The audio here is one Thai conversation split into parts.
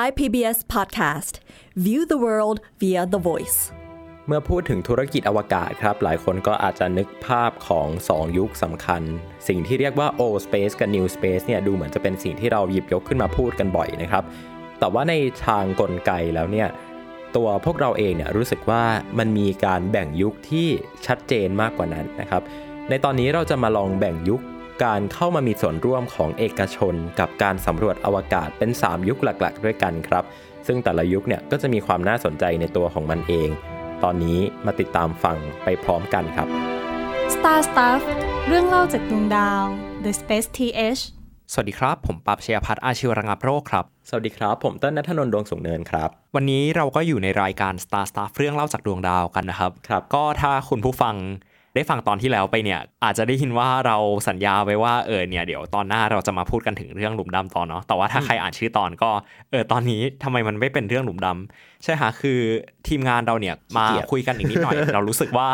Thai PBS Podcast View the world via the voice เมื่อพูดถึงธุรกิจอวกาศครับ หลายคนก็อาจจะนึกภาพของ 2 ยุคสำคัญ สิ่งที่เรียกว่า old space กับ new space เนี่ยดูเหมือนจะเป็นสิ่งที่เราหยิบยกขึ้นมาพูดกันบ่อยนะครับ แต่ว่าในทางกลไกแล้วเนี่ยตัวพวกเราเองเนี่ยรู้สึกว่ามันมีการแบ่งยุคที่ชัดเจนมากกว่านั้นนะครับ ในตอนนี้เราจะมาลองแบ่งยุค การเข้ามามีส่วนร่วมของเอกชน กับการสำรวจอวกาศเป็น 3 ยุคหลักๆ ด้วยกันครับ ซึ่งแต่ละยุคเนี่ยก็จะมีความน่าสนใจในตัวของมันเอง ตอนนี้มาติดตามฟังไปพร้อมกันครับ Star Stuff เรื่องเล่าจากดวงดาว The Space TH สวัสดีครับ ผมปรับชยพัฒน์อาชีวระงับโรคครับ สวัสดีครับ ผมเต้นนัทนนท์ดวงสูงเนินครับ วันนี้เราก็อยู่ในรายการ Star Stuff เรื่องเล่าจากดวงดาวกันนะครับ ครับ ก็ถ้าคุณผู้ฟัง ได้ฟังตอนที่แล้วไปเนี่ยอาจจะได้ยินว่าเราสัญญาไว้ว่าเออเนี่ยเดี๋ยวตอนหน้าเราจะมาพูดกันถึงเรื่องหลุมดำตอนเนาะแต่ว่าถ้าใครอ่านชื่อตอนก็เออตอนนี้ทำไมมันไม่เป็นเรื่องหลุมดำใช่ฮะคือทีมงานเราเนี่ยมาขี้เกียจคุยกันอีกนิดหน่อย เรารู้สึกว่า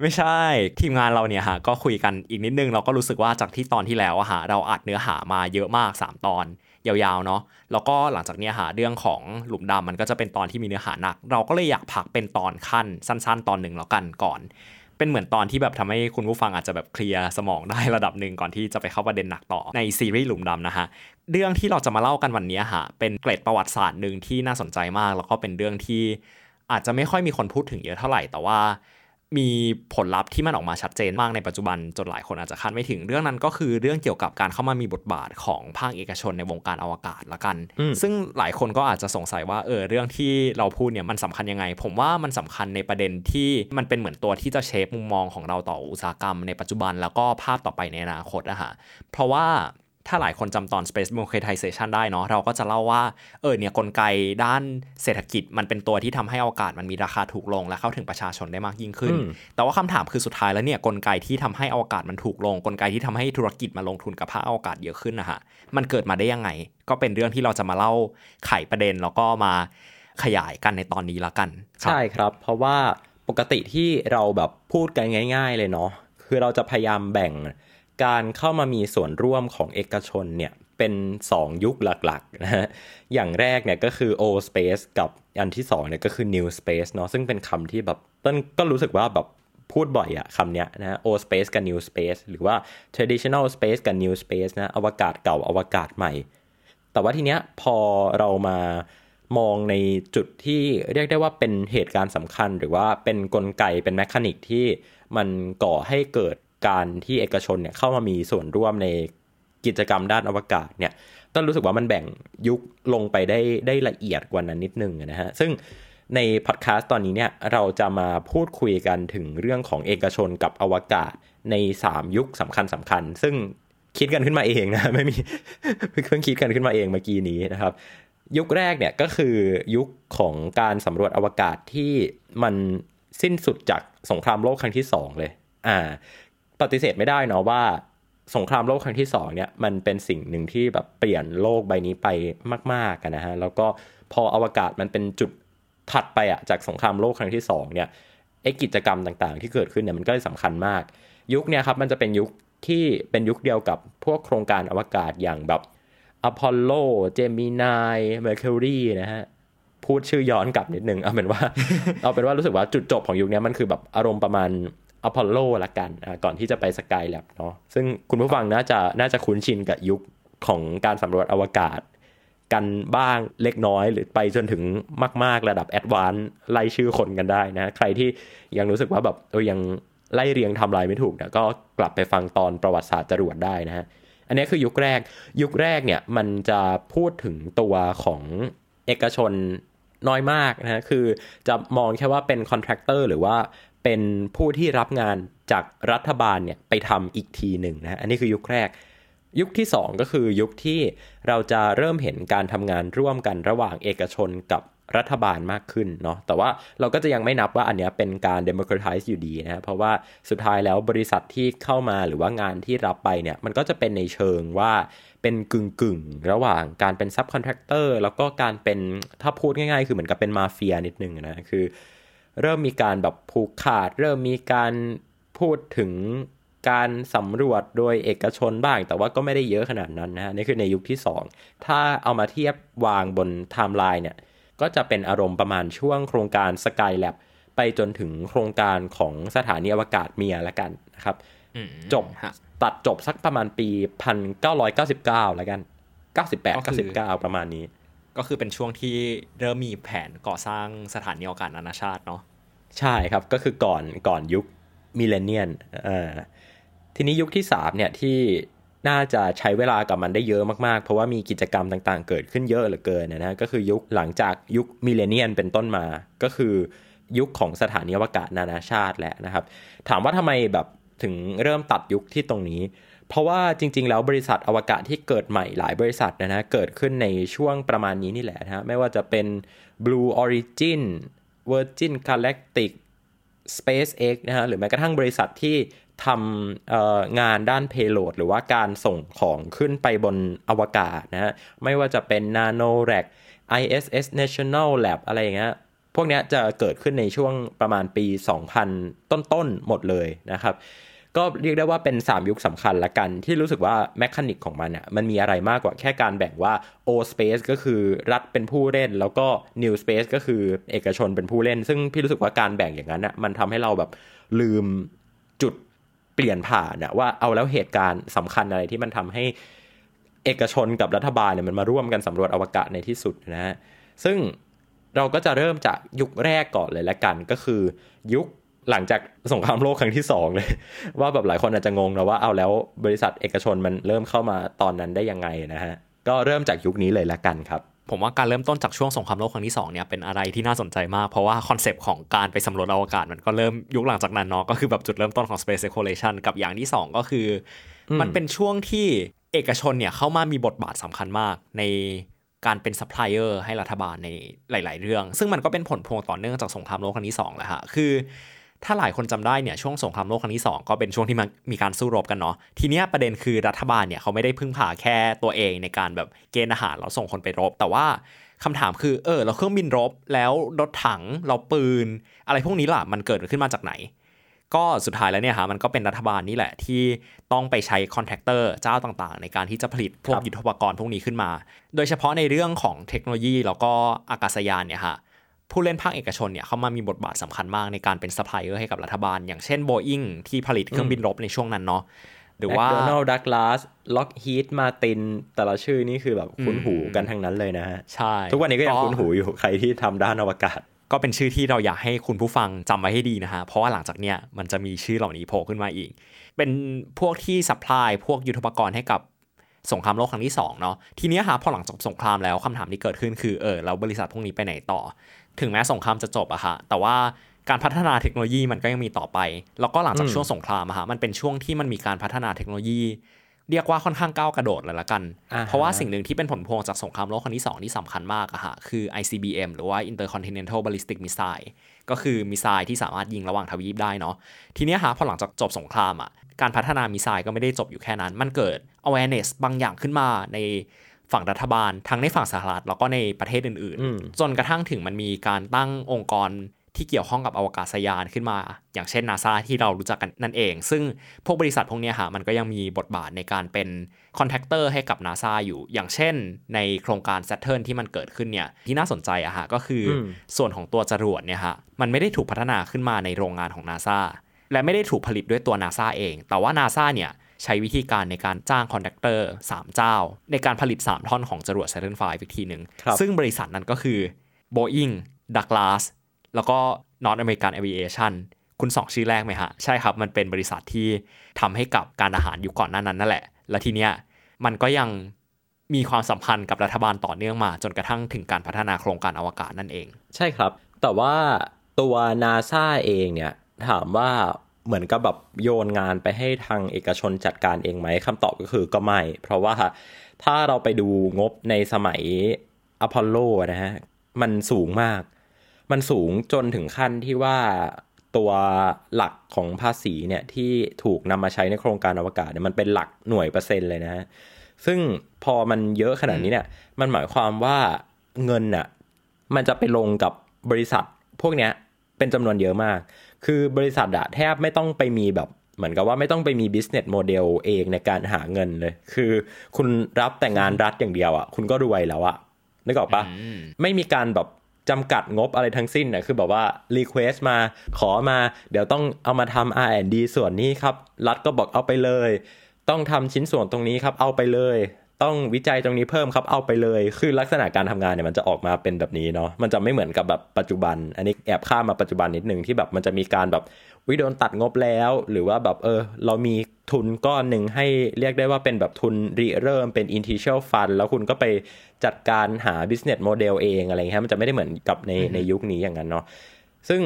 ไม่ใช่ทีมงานเราเนี่ยฮะก็คุยกันอีกนิดนึง เราก็รู้สึกว่าจากที่ตอนที่แล้วอะฮะเราอัดเนื้อหามาเยอะมาก 3 ตอนยาวๆเนาะแล้วก็หลังจากเนี้ยหาเรื่องของหลุมดำมันก็จะเป็นตอนที่มีเนื้อหาหนัก เราก็เลยอยากพักเป็นตอนขั้นสั้น ๆ ตอนหนึ่งแล้วกันก่อน เป็นเหมือนตอนที่แบบทำให้คุณผู้ฟังอาจจะแบบเคลียร์สมองได้ระดับหนึ่งก่อนที่จะไปเข้าประเด็นหนักต่อในซีรีส์หลุมดำนะฮะเรื่องที่เราจะมาเล่ากันวันนี้ฮะเป็นเกร็ดประวัติศาสตร์หนึ่งที่น่าสนใจมาก แล้วก็เป็นเรื่องที่อาจจะไม่ค่อยมีคนพูดถึงเยอะเท่าไหร่แต่ว่า มีผลลัพธ์ที่มันออกมาชัดเจนมากในปัจจุบันจนหลายคนอาจจะคาดไม่ถึงเรื่องนั้นก็คือเรื่องเกี่ยวกับการเข้ามามีบทบาทของภาคเอกชนในวงการอวกาศละกันอืมซึ่งหลายคนก็อาจจะสงสัยว่าเออเรื่องที่เราพูดเนี่ยมันสำคัญยังไง ผมว่ามันสำคัญในประเด็นที่มันเป็นเหมือนตัวที่จะเชฟมุมมองของเราต่ออุตสาหกรรมในปัจจุบันแล้วก็ภาพต่อไปในอนาคตอะฮะเพราะว่า ถ้าหลายคนจำตอน Space Democratization ได้เนาะเราก็จะเล่าว่า เออเนี่ยกลไกด้านเศรษฐกิจมันเป็นตัวที่ทำให้อวกาศมันมีราคาถูกลง และเข้าถึงประชาชนได้มากยิ่งขึ้นอืมแต่ว่าคำถามคือสุดท้ายแล้วเนี่ยกลไกที่ทำให้อวกาศมันถูกลง กลไกที่ทำให้ธุรกิจมาลงทุนกับภาคอวกาศเยอะขึ้นนะฮะมันเกิดมาได้ยังไง ก็เป็นเรื่องที่เราจะมาเล่าไขประเด็นแล้วก็มาขยายกันในตอนนี้ละกันครับใช่ครับ เพราะว่าปกติที่เราแบบพูดกันง่าย ๆ เลยเนาะคือเราจะพยายามแบ่ง การเข้ามามีส่วนร่วมของเอกชนเนี่ยเป็น 2 ยุคหลักๆนะฮะอย่างแรกเนี่ยก็คือ old space กับอันที่2เนี่ยก็คือ new space เนาะซึ่งเป็นคำที่แบบต้นก็รู้สึกว่าแบบพูดบ่อยอะคำเนี้ยนะฮะ old space กับ new space หรือว่า traditional space กับ new space นะอวกาศเก่าอวกาศใหม่ แต่ว่าทีเนี้ยพอเรามามองในจุดที่เรียกได้ว่าเป็นเหตุการณ์สำคัญ หรือว่าเป็นนกลไกเป็นแมคานิกที่มันก่อให้เกิด การที่เอกชนเนี่ยเข้ามามีส่วนร่วมในกิจกรรมด้านอวกาศเนี่ยต้นรู้สึกว่ามันแบ่งยุคลงไปได้ได้ละเอียดกว่านั้นนิดนึงนะฮะซึ่งในพอดแคสต์ตอนนี้เนี่ยเราจะมาพูดคุยกันถึงเรื่องของเอกชนกับอวกาศใน 3 ยุคสำคัญสำคัญ ซึ่งคิดกันขึ้นมาเองนะไม่มีเพิ่งคิดกันขึ้นมาเองเมื่อกี้นี้นะครับ ยุคแรกเนี่ยก็คือยุคของการสำรวจอวกาศที่มันสิ้นสุดจากสงครามโลกครั้งที่สองเลย อ่า ปฏิเสธไม่ได้เนาะว่า สงครามโลกครั้งที่สองเนี่ยมันเป็นสิ่งหนึ่งที่แบบเปลี่ยนโลกใบนี้ไปมากๆกันนะฮะแล้วก็พออวกาศมันเป็นจุดถัดไปอะจากสงครามโลกครั้งที่สองเนี่ยไอกิจกรรมต่างๆ ที่เกิดขึ้นเนี่ยมันก็เลยสำคัญมาก ยุคเนี่ยครับมันจะเป็นยุคที่เป็นยุคเดียวกับพวกโครงการอวกาศอย่างแบบอพอลโล Gemini Mercury นะฮะ พูดชื่อย้อนกลับนิดนึง เอาเป็นว่า เอาเป็นว่ารู้สึกว่าจุดจบของยุคนี้มันคือแบบอารมณ์ประมาณ อพอลโลละกันอ่าก่อนที่จะไป Skylab เนาะซึ่งคุณผู้ฟังน่าจะน่าจะคุ้นชินกับยุคของการสำรวจอวกาศ กันบ้างเล็กน้อย หรือไปจนถึงมาก ๆ ระดับ advance ไล่ชื่อคนกันได้นะ ใครที่ยังรู้สึกว่าแบบเออยังไล่เรียงทำลายไม่ถูกเนี่ยก็กลับไปฟังตอนประวัติศาสตร์จรวดได้นะฮะอันนี้คือยุคแรกยุคแรกเนี่ยมันจะพูดถึงตัวของเอกชนน้อยมากนะคือจะมองแค่ว่าเป็น contractor หรือว่า เป็นผู้ที่รับงานจากรัฐบาลเนี่ยไปทำอีกทีหนึ่งนะอันนี้คือยุคแรก ยุคที่ 2 ก็คือยุคที่เราจะเริ่มเห็นการทำงานร่วมกันระหว่างเอกชนกับรัฐบาลมากขึ้นเนาะแต่ว่าเราก็จะยังไม่นับว่าอันเนี้ยเป็นการ democratize อยู่ดีนะเพราะว่าสุดท้ายแล้วบริษัทที่เข้ามาหรือว่างานที่รับไปเนี่ยมันก็จะเป็นในเชิงว่าเป็นกึ่งกึ่งระหว่างการเป็น subcontractor แล้วก็การเป็นถ้าพูดง่ายๆ คือเหมือนกับเป็นมาเฟียนิดนึงนะคือ เริ่มมีการแบบผูกขาด เริ่มมีการพูดถึงการสำรวจโดยเอกชนบ้าง แต่ว่าก็ไม่ได้เยอะขนาดนั้นนะฮะนี่คือในยุคที่ 2 ถ้าเอามาเทียบวางบนไทม์ไลน์เนี่ยก็จะเป็นอารมณ์ประมาณช่วงโครงการ Skylab ไปจนถึงโครงการของสถานีอวกาศเมียละกันนะครับอืมจบฮะตัดจบสักประมาณปี 1999แล้วกันก็คือ98 99 ประมาณนี้ ก็คือเป็นช่วงที่เริ่มมีแผนก่อสร้างสถานีอวกาศนานาชาติเนาะ ใช่ครับก็คือก่อนก่อนยุค millennium ทีนี้ยุคที่3เนี่ยที่น่าจะใช้เวลากับมันได้เยอะมากๆ เพราะว่ามีกิจกรรมต่างๆ เกิดขึ้นเยอะเหลือเกินนะฮะก็คือยุคหลังจากยุค millennium เป็นต้นมาก็คือยุคของสถานีอวกาศนานาชาติแหละนะครับ ถามว่าทำไมแบบถึงเริ่มตัดยุคที่ตรงนี้ เพราะว่าจริง ๆ แล้วบริษัทอวกาศที่เกิดใหม่หลายบริษัทนะนะเกิดขึ้นในช่วงประมาณนี้นี่แหละนะฮะไม่ว่าจะเป็น Blue Origin Virgin Galactic SpaceX นะฮะหรือแม้กระทั่งบริษัทที่ทำงานด้าน payload หรือว่าการส่งของขึ้นไปบนอวกาศนะฮะไม่ว่าจะเป็น NanoRack ISS National Lab อะไรอย่างเงี้ยพวกเนี้ยจะเกิดขึ้นในช่วงประมาณปี 2000 ต้นๆ หมดเลยนะครับ ก็เรียกได้ว่าเป็น 3 ยุคสำคัญละกัน ที่รู้สึกว่าแมคานิกของมันอะมันมีอะไรมากกว่าแค่การแบ่งว่า O Space ก็คือรัฐเป็นผู้เล่น แล้วก็ New Space ก็คือเอกชนเป็นผู้เล่น ซึ่งพี่รู้สึกว่าการแบ่งอย่างนั้นอะมันทำให้เราแบบลืมจุดเปลี่ยนผ่านอะว่าเอาแล้วเหตุการณ์สำคัญอะไรที่มันทำให้เอกชนกับรัฐบาลเนี่ยมันมาร่วมกันสำรวจอวกาศในที่สุดนะฮะซึ่งเราก็จะเริ่มจากยุคแรกก่อนเลยละกันก็คือ ยุค หลังจากสงครามโลกครั้งที่สองเลย ว่าแบบหลายคนอาจจะงงนะว่าเอาแล้วบริษัทเอกชนมันเริ่มเข้ามาตอนนั้นได้ยังไงนะฮะ ก็เริ่มจากยุคนี้เลยละกันครับผมว่าการเริ่มต้นจากช่วงสงครามโลกครั้งที่2เนี่ยเป็นอะไรที่น่าสนใจมาก เพราะว่าคอนเซปต์ของการไปสำรวจอวกาศมันก็เริ่มยุคหลังจากนั้นเนาะก็คือแบบจุดเริ่มต้นของ space exploration กับอย่างที่ 2 ก็คืออมันเป็นช่วงที่เอกชนเนี่ยเข้ามามีบทบาทสำคัญมากในการเป็นซัพพลายเออร์ให้รัฐบาลในหลาย ๆ เรื่อง ซึ่งมันก็เป็นผลพวงต่อเนื่องจากสงครามโลกครั้งที่2แหละฮะคือ ถ้าหลายคนจำได้เนี่ยช่วงสงครามโลกครั้งที่ 2 ก็เป็นช่วงที่มันมีการสู้รบกันเนาะทีเนี้ยประเด็นคือรัฐบาลเนี่ยเขาไม่ได้พึ่งพาแค่ตัวเองในการแบบเกณฑ์อาหารแล้วส่งคนไปรบ แต่ว่าคำถามคือเออเราเครื่องบินรบแล้วรถถังเราปืน อะไรพวกนี้ล่ะมันเกิดขึ้นมาจากไหน ก็สุดท้ายแล้วเนี่ยฮะมันก็เป็นรัฐบาลนี่แหละที่ต้องไปใช้คอนแทคเตอร์เจ้าต่างๆ ในการที่จะผลิตพวกครับยุทโธปกรณ์พวกนี้ขึ้นมา โดยเฉพาะในเรื่องของเทคโนโลยีแล้วก็อากาศยานเนี่ยฮะ ผู้เล่นภาคเอกชนเนี่ยเขามามีบทบาทสำคัญมากในการเป็นซัพพลายเออร์ให้กับรัฐบาล อย่างเช่น Boeing ที่ผลิตเครื่องบินรบในช่วงนั้นเนาะหรือว่า McDonnell Douglas Lockheed Martin แต่ละชื่อนี่คือแบบคุ้นหูกันทั้งนั้นเลยนะฮะใช่ ทุกวันนี้ก็ยังคุ้นหูอยู่ใครที่ทำด้านอวกาศ ก็เป็นชื่อที่เราอยากให้คุณผู้ฟังจำไว้ให้ดีนะฮะเพราะว่าหลังจากเนี้ยมันจะมีชื่อเหล่านี้โผล่ขึ้นมาอีก เป็นพวกที่ supply พวกยุทโธปกรณ์ให้กับสงครามโลกครั้งที่สองเนาะทีเนี้ยฮะพอหลังจบสงครามแล้วคำถามที่เกิดขึ้นคือเออแล้วบริษัทพวกนี้ไปไหนต่อ ถึงแม้สงครามจะจบอะฮะแต่ว่าการพัฒนาเทคโนโลยีมันก็ยังมีต่อไป แล้วก็หลังจากอืมช่วงสงครามอะฮะมันเป็นช่วงที่มันมีการพัฒนาเทคโนโลยี เรียกว่าค่อนข้างก้าวกระโดดเลยละกันอ่าฮะเพราะว่าสิ่งหนึ่งที่เป็นผลพวงจากสงครามโลกครั้งที่ 2 ที่สำคัญมากอะฮะคือ ICBM หรือว่า Intercontinental Ballistic Missile ก็คือมิสไซล์ที่สามารถยิงระหว่างทวีปได้เนาะทีเนี้ยฮะพอหลังจากจบสงครามอะการพัฒนา missile ก็ไม่ได้จบอยู่แค่นั้น มันเกิด awareness บางอย่างขึ้นมาใน ฝั่งรัฐบาล ทั้งในฝั่งสหรัฐแล้วก็ในประเทศอื่นอืมๆจนกระทั่งถึงมันมีการตั้งองค์กรที่เกี่ยวข้องกับอวกาศยานขึ้นมา อย่างเช่นนาซาที่เรารู้จักกันนั่นเอง ซึ่งพวกบริษัทพวกเนี้ยฮะมันก็ยังมีบทบาทในการเป็น contractor ให้กับนาซาอยู่ อย่างเช่น ในโครงการ Saturn ที่มันเกิดขึ้นเนี่ยที่น่าสนใจอะฮะก็คืออมส่วนของตัวจรวดเนี่ยฮะมันไม่ได้ถูกพัฒนาขึ้นมาในโรงงานของนาซาและไม่ได้ถูกผลิตด้วยตัวนาซาเอง แต่ว่านาซาเนี่ย ใช้วิธีการในการจ้าง contractor 3เจ้า ในการผลิต 3 ท่อนของจรวด Saturn V อีกทีหนึ่งครับซึ่งบริษัทนั้นก็คือ Boeing Douglas แล้วก็ North American Aviation คุ้นสองชื่อแรกไหมฮะ ใช่ครับ มันเป็นบริษัทที่ทำให้กับการทหารอยู่ก่อนหน้านั้นนั่นแหละ และทีเนี้ยมันก็ยังมีความสัมพันธ์กับรัฐบาลต่อเนื่องมาจนกระทั่งถึงการพัฒนาโครงการอวกาศนั่นเอง ใช่ครับ แต่ว่าตัวนาซาเองเนี่ยถามว่า เหมือนกับแบบโยนงานไปให้ทางเอกชนจัดการเองไหมคำตอบก็คือก็ไม่ เพราะว่าถ้าเราไปดูงบในสมัยอพอลโลนะฮะ มันสูงมาก มันสูงจนถึงขั้นที่ว่าตัวหลักของภาษีเนี่ยที่ถูกนำมาใช้ในโครงการอวกาศเนี่ยมันเป็นหลักหน่วยเปอร์เซ็นต์เลยนะฮะ ซึ่งพอมันเยอะขนาดนี้เนี่ย มันหมายความว่าเงินน่ะมันจะไปลงกับบริษัทพวกเนี้ยเป็นจำนวนเยอะมาก คือบริษัทอะแทบไม่ต้องไปมีแบบเหมือนกับว่าไม่ต้องไปมี business model เองในการหาเงินเลย คือคุณรับแต่งานรัฐอย่างเดียวอะ่ะคุณก็รวยแล้วอะ่ะนึกออกปะไม่มีการแบบจำกัดงบอะไรทั้งสิ้นนะคือแบบว่า request มาขอมา เดี๋ยวต้องเอามาทำ R&D ส่วนนี้ครับ รัฐก็บอกเอาไปเลย ต้องทำชิ้นส่วนตรงนี้ครับ เอาไปเลย ต้องวิจัยตรงนี้เพิ่มครับเอาไปเลย คือลักษณะการทำงานเนี่ยมันจะออกมาเป็นแบบนี้เนาะมันจะไม่เหมือนกับแบบปัจจุบัน อันนี้แอบข้ามมาปัจจุบันนิดนึงที่แบบมันจะมีการแบบวิโดนตัดงบแล้ว หรือว่าแบบเออ เรามีทุนก้อนหนึ่งให้เรียกได้ว่าเป็นแบบทุนริเริ่มเป็น initial fund แล้วคุณก็ไปจัดการหา business model เองอะไรเงี้ยมันจะไม่ได้เหมือนกับในในยุคนี้อย่างนั้นเนาะซึ่ง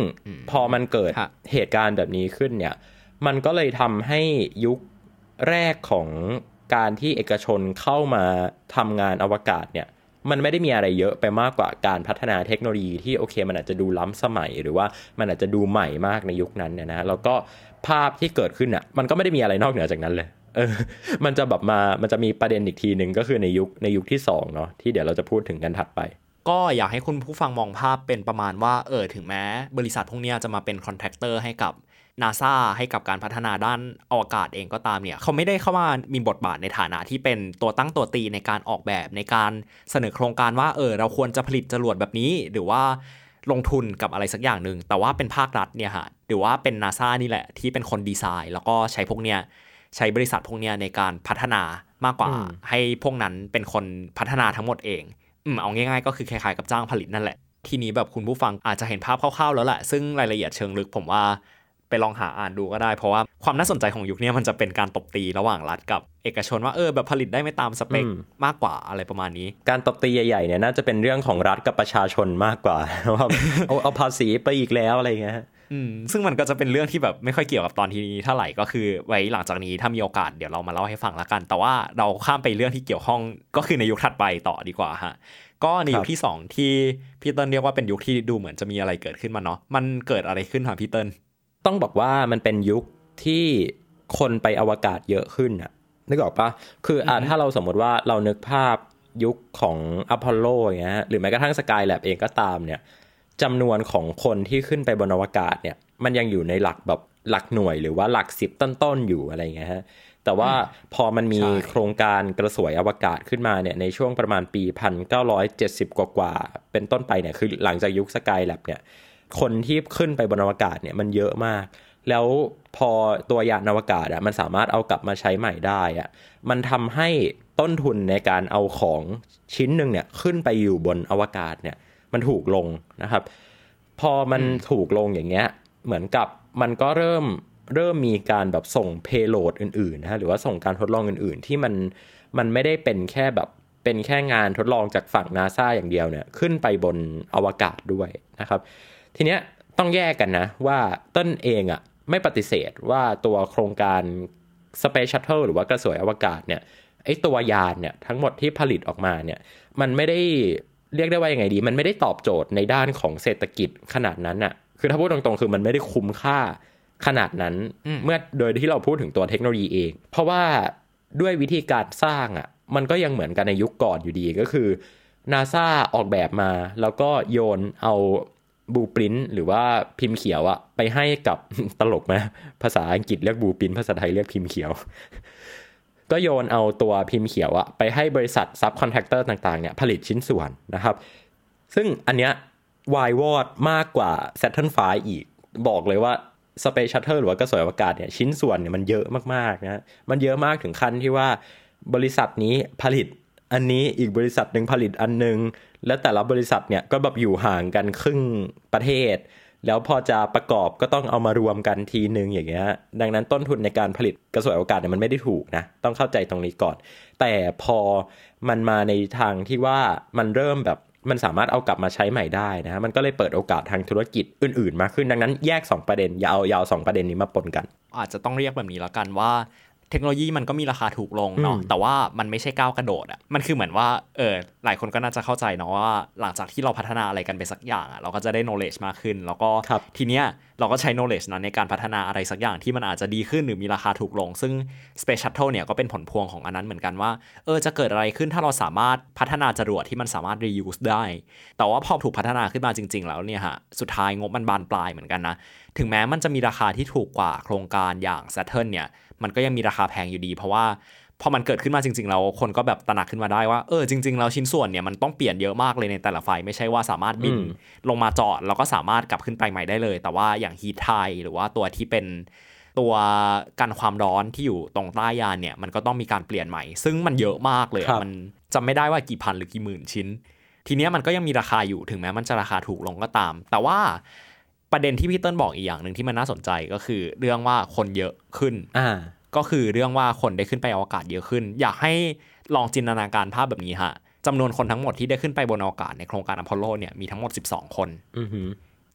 พอมันเกิดเหตุการณ์แบบนี้ขึ้นเนี่ย มันก็เลยทำให้ยุคแรกของ การที่เอกชนเข้ามาทำงานอวกาศเนี่ยมันไม่ได้มีอะไรเยอะไปมากกว่าการพัฒนาเทคโนโลยีที่โอเค มันอาจจะดูล้ำสมัย หรือว่ามันอาจจะดูใหม่มากในยุคนั้นเนี่ยนะแล้วก็ภาพที่เกิดขึ้นอะมันก็ไม่ได้มีอะไรนอกเหนือจากนั้นเลยเออมันจะแบบมามันจะมีประเด็นอีกทีหนึ่งก็คือในยุคในยุคที่2เนาะที่เดี๋ยวเราจะพูดถึงกันถัดไป ก็อยากให้คุณผู้ฟังมองภาพเป็นประมาณว่าเออถึงแม้ บริษัทพวกนี้จะมาเป็นคอนแทคเตอร์ให้กับ นาซาให้กับการพัฒนาด้านอวกาศเองก็ตามเนี่ยเขาไม่ได้เข้ามามีบทบาทในฐานะที่เป็นตัวตั้งตัวตีในการออกแบบในการเสนอโครงการว่าเออเราควรจะผลิตจรวดแบบนี้ หรือว่าลงทุนกับอะไรสักอย่างหนึ่งแต่ว่าเป็นภาครัฐเนี่ยฮะหรือว่าเป็นนาซานี่แหละที่เป็นคนดีไซน์ แล้วก็ใช้พวกเนี้ยใช้บริษัทพวกเนี้ยในการพัฒนามากกว่า ให้พวกนั้นเป็นคนพัฒนาทั้งหมดเองอืมเอาง่ายๆ ก็คือคล้ายๆกับจ้างผลิตนั่นแหละทีนี้แบบคุณผู้ฟังอาจจะเห็นภาพคร่าวๆแล้วแหละซึ่งรายละเอียดเชิงลึกผมว่า ไปลองหาอ่านดูก็ได้ เพราะว่าความน่าสนใจของยุคนี้มันจะเป็นการตบตีระหว่างรัฐกับเอกชนว่าเออแบบผลิตได้ไม่ตามสเปคมากกว่าอะไรประมาณนี้ การตบตีใหญ่ๆเนี่ยน่าจะเป็นเรื่องของรัฐกับประชาชนมากกว่าว่าเอาเอาภาษีไปอีกแล้วอะไรเงี้ยอืมซึ่งมันก็จะเป็นเรื่องที่แบบไม่ค่อยเกี่ยวกับตอนที่นี้เท่าไหร่ก็คือไว้หลังจากนี้ถ้ามีโอกาสเดี๋ยวเรามาเล่าให้ฟังละกัน แต่ว่าเราข้ามไปเรื่องที่เกี่ยวข้องก็คือในยุคถัดไปต่อดีกว่าฮะก็ในยุคที่ 2 ที่พี่เติ้ลเรียกว่าเป็นยุคที่ดูเหมือนจะมีอะไรเกิดขึ้นมาเนาะมันเกิดอะไรขึ้นคะพี่เติ้ล ต้องบอกว่ามันเป็นยุคที่คนไปอวกาศเยอะขึ้นอะนึกออกปะคืออ่าถ้าเราสมมติว่าเรานึกภาพยุคของอพอลโลอย่างเงี้ยหรือแม้กระทั่งสกายแลบเองก็ตามเนี่ยจำนวนของคนที่ขึ้นไปบนอวกาศเนี่ย มันยังอยู่ในหลักแบบหลักหน่วยหรือว่าหลักสิบต้นๆอยู่อะไรเงี้ยฮะแต่ว่าพอมันมีโครงการกระสวยอวกาศขึ้นมาเนี่ยในช่วงประมาณปี 1970 กว่าๆเป็นต้นไปเนี่ยคือหลังจากยุคสกายแลบเนี่ย คนที่ขึ้นไปบนอวกาศเนี่ยมันเยอะมาก แล้วพอตัวยานอวกาศอะมันสามารถเอากลับมาใช้ใหม่ได้อะมันทำให้ต้นทุนในการเอาของชิ้นหนึ่งเนี่ยขึ้นไปอยู่บนอวกาศเนี่ยมันถูกลงนะครับ พอมันถูกลงอย่างเงี้ยเหมือนกับมันก็เริ่มเริ่มมีการแบบส่งเพโลดอื่นๆนะหรือว่าส่งการทดลองอื่นๆ ที่มันมันไม่ได้เป็นแค่แบบเป็นแค่งานทดลองจากฝั่งนาซาอย่างเดียวเนี่ยขึ้นไปบนอวกาศด้วยนะครับ ทีเนี้ยต้องแยกกันนะ ว่าต้นเองอะ่ะไม่ปฏิเสธว่าตัวโครงการ Space Shuttle หรือว่ากระสวยอวกาศเนี่ยไอตัวยานเนี่ยทั้งหมดที่ผลิตออกมาเนี่ยมันไม่ได้เรียกได้ว่ายังไงดี มันไม่ได้ตอบโจทย์ในด้านของเศรษฐกิจขนาดนั้นอะคือถ้าพูดตรงๆ คือมันไม่ได้คุ้มค่าขนาดนั้นเมื่อโดยที่เราพูดถึงตัวเทคโนโลยีเอง เพราะว่าด้วยวิธีการสร้างอะ่ะมันก็ยังเหมือนกันในยุคก่อนอยู่ดีก็คือนาซาออกแบบมาแล้วก็โยนเอา บูปรินหรือว่าพิมพ์เขียวอะไปให้กับตลกไหมภาษาอังกฤษเรียกบูปรินภาษาไทยเรียกพิมพ์เขียว ก็โยนเอาตัวพิมพ์เขียวอะไปให้บริษัท subcontractor ต่างๆเนี่ยผลิตชิ้นส่วนนะครับ ซึ่งอันเนี้ยวายวอดมากกว่า Saturn V อีกบอกเลยว่า Space Shuttle หรือว่ากระสวยอวกาศเนี่ยชิ้นส่วนเนี่ยมันเยอะมากๆนะมันเยอะมากถึงขั้นที่ว่าบริษัทนี้ผลิต อันนี้อีกบริษัทหนึ่งผลิตอันนึง และแต่ละบริษัทเนี่ยก็แบบอยู่ห่างกันครึ่งประเทศ แล้วพอจะประกอบก็ต้องเอามารวมกันทีนึงอย่างเงี้ยดังนั้นต้นทุนในการผลิตกระสวยโอกาสเนี่ยมันไม่ได้ถูกนะ ต้องเข้าใจตรงนี้ก่อน แต่พอมันมาในทางที่ว่ามันเริ่มแบบมันสามารถเอากลับมาใช้ใหม่ได้นะมันก็เลยเปิดโอกาสทางธุรกิจอื่น ๆ มากขึ้นดังนั้นแยก 2 ประเด็นอย่าเอายาว2ประเด็นนี้มาปนกัน อาจจะต้องเรียกแบบนี้แล้วกันว่า เทคโนโลยีมันก็มีราคาถูกลงเนาะอืมแต่ว่ามันไม่ใช่ก้าวกระโดดอะมันคือเหมือนว่าเออหลายคนก็น่าจะเข้าใจเนาะว่าหลังจากที่เราพัฒนาอะไรกันไปสักอย่างอะเราก็จะได้ knowledge มากขึ้น แล้วก็ครับทีเนี้ยเราก็ใช้ knowledge นั้นในการพัฒนาอะไรสักอย่างที่มันอาจจะดีขึ้นหรือมีราคาถูกลง ซึ่ง Space Shuttle เนี่ยก็เป็นผลพวงของอันนั้นเหมือนกันว่าเออจะเกิดอะไรขึ้นถ้าเราสามารถพัฒนาจรวดที่มันสามารถ reuse ได้ แต่ว่าพอถูกพัฒนาขึ้นมาจริง ๆ แล้วเนี่ยฮะสุดท้ายงบมันบานปลายเหมือนกันนะถึงแม้มันจะมีราคาที่ถูกกว่าโครงการอย่าง Saturn เนี่ย มันก็ยังมีราคาแพงอยู่ดี เพราะว่าพอมันเกิดขึ้นมาจริงๆแล้วคนก็แบบตระหนักขึ้นมาได้ว่าเออจริงๆแล้วชิ้นส่วนเนี่ยมันต้องเปลี่ยนเยอะมากเลยในแต่ละไฟล์ไม่ใช่ว่าสามารถบินอืมลงมาจอดแล้วก็สามารถกลับขึ้นไปใหม่ได้เลย แต่ว่าอย่างฮีทไทหรือว่าตัวที่เป็นตัวกันความร้อนที่อยู่ตรงใต้ยานเนี่ยมันก็ต้องมีการเปลี่ยนใหม่ ซึ่งมันเยอะมากเลยอะครับมันจำไม่ได้ว่ากี่พันหรือกี่หมื่นชิ้น ทีเนี้ยมันก็ยังมีราคาอยู่ถึงแม้มันจะราคาถูกลงก็ตาม แต่ว่า ประเด็นที่พี่เติ้ลบอกอีกอย่างหนึ่งที่มันน่าสนใจก็คือเรื่องว่าคนเยอะขึ้นอ่าก็คือเรื่องว่าคนได้ขึ้นไปอวกาศเยอะขึ้น อยากให้ลองจินตนาการภาพแบบนี้ฮะจำนวนคนทั้งหมดที่ได้ขึ้นไปบนอวกาศในโครงการอพอลโลเนี่ยมีทั้งหมด 12 คนอือหือ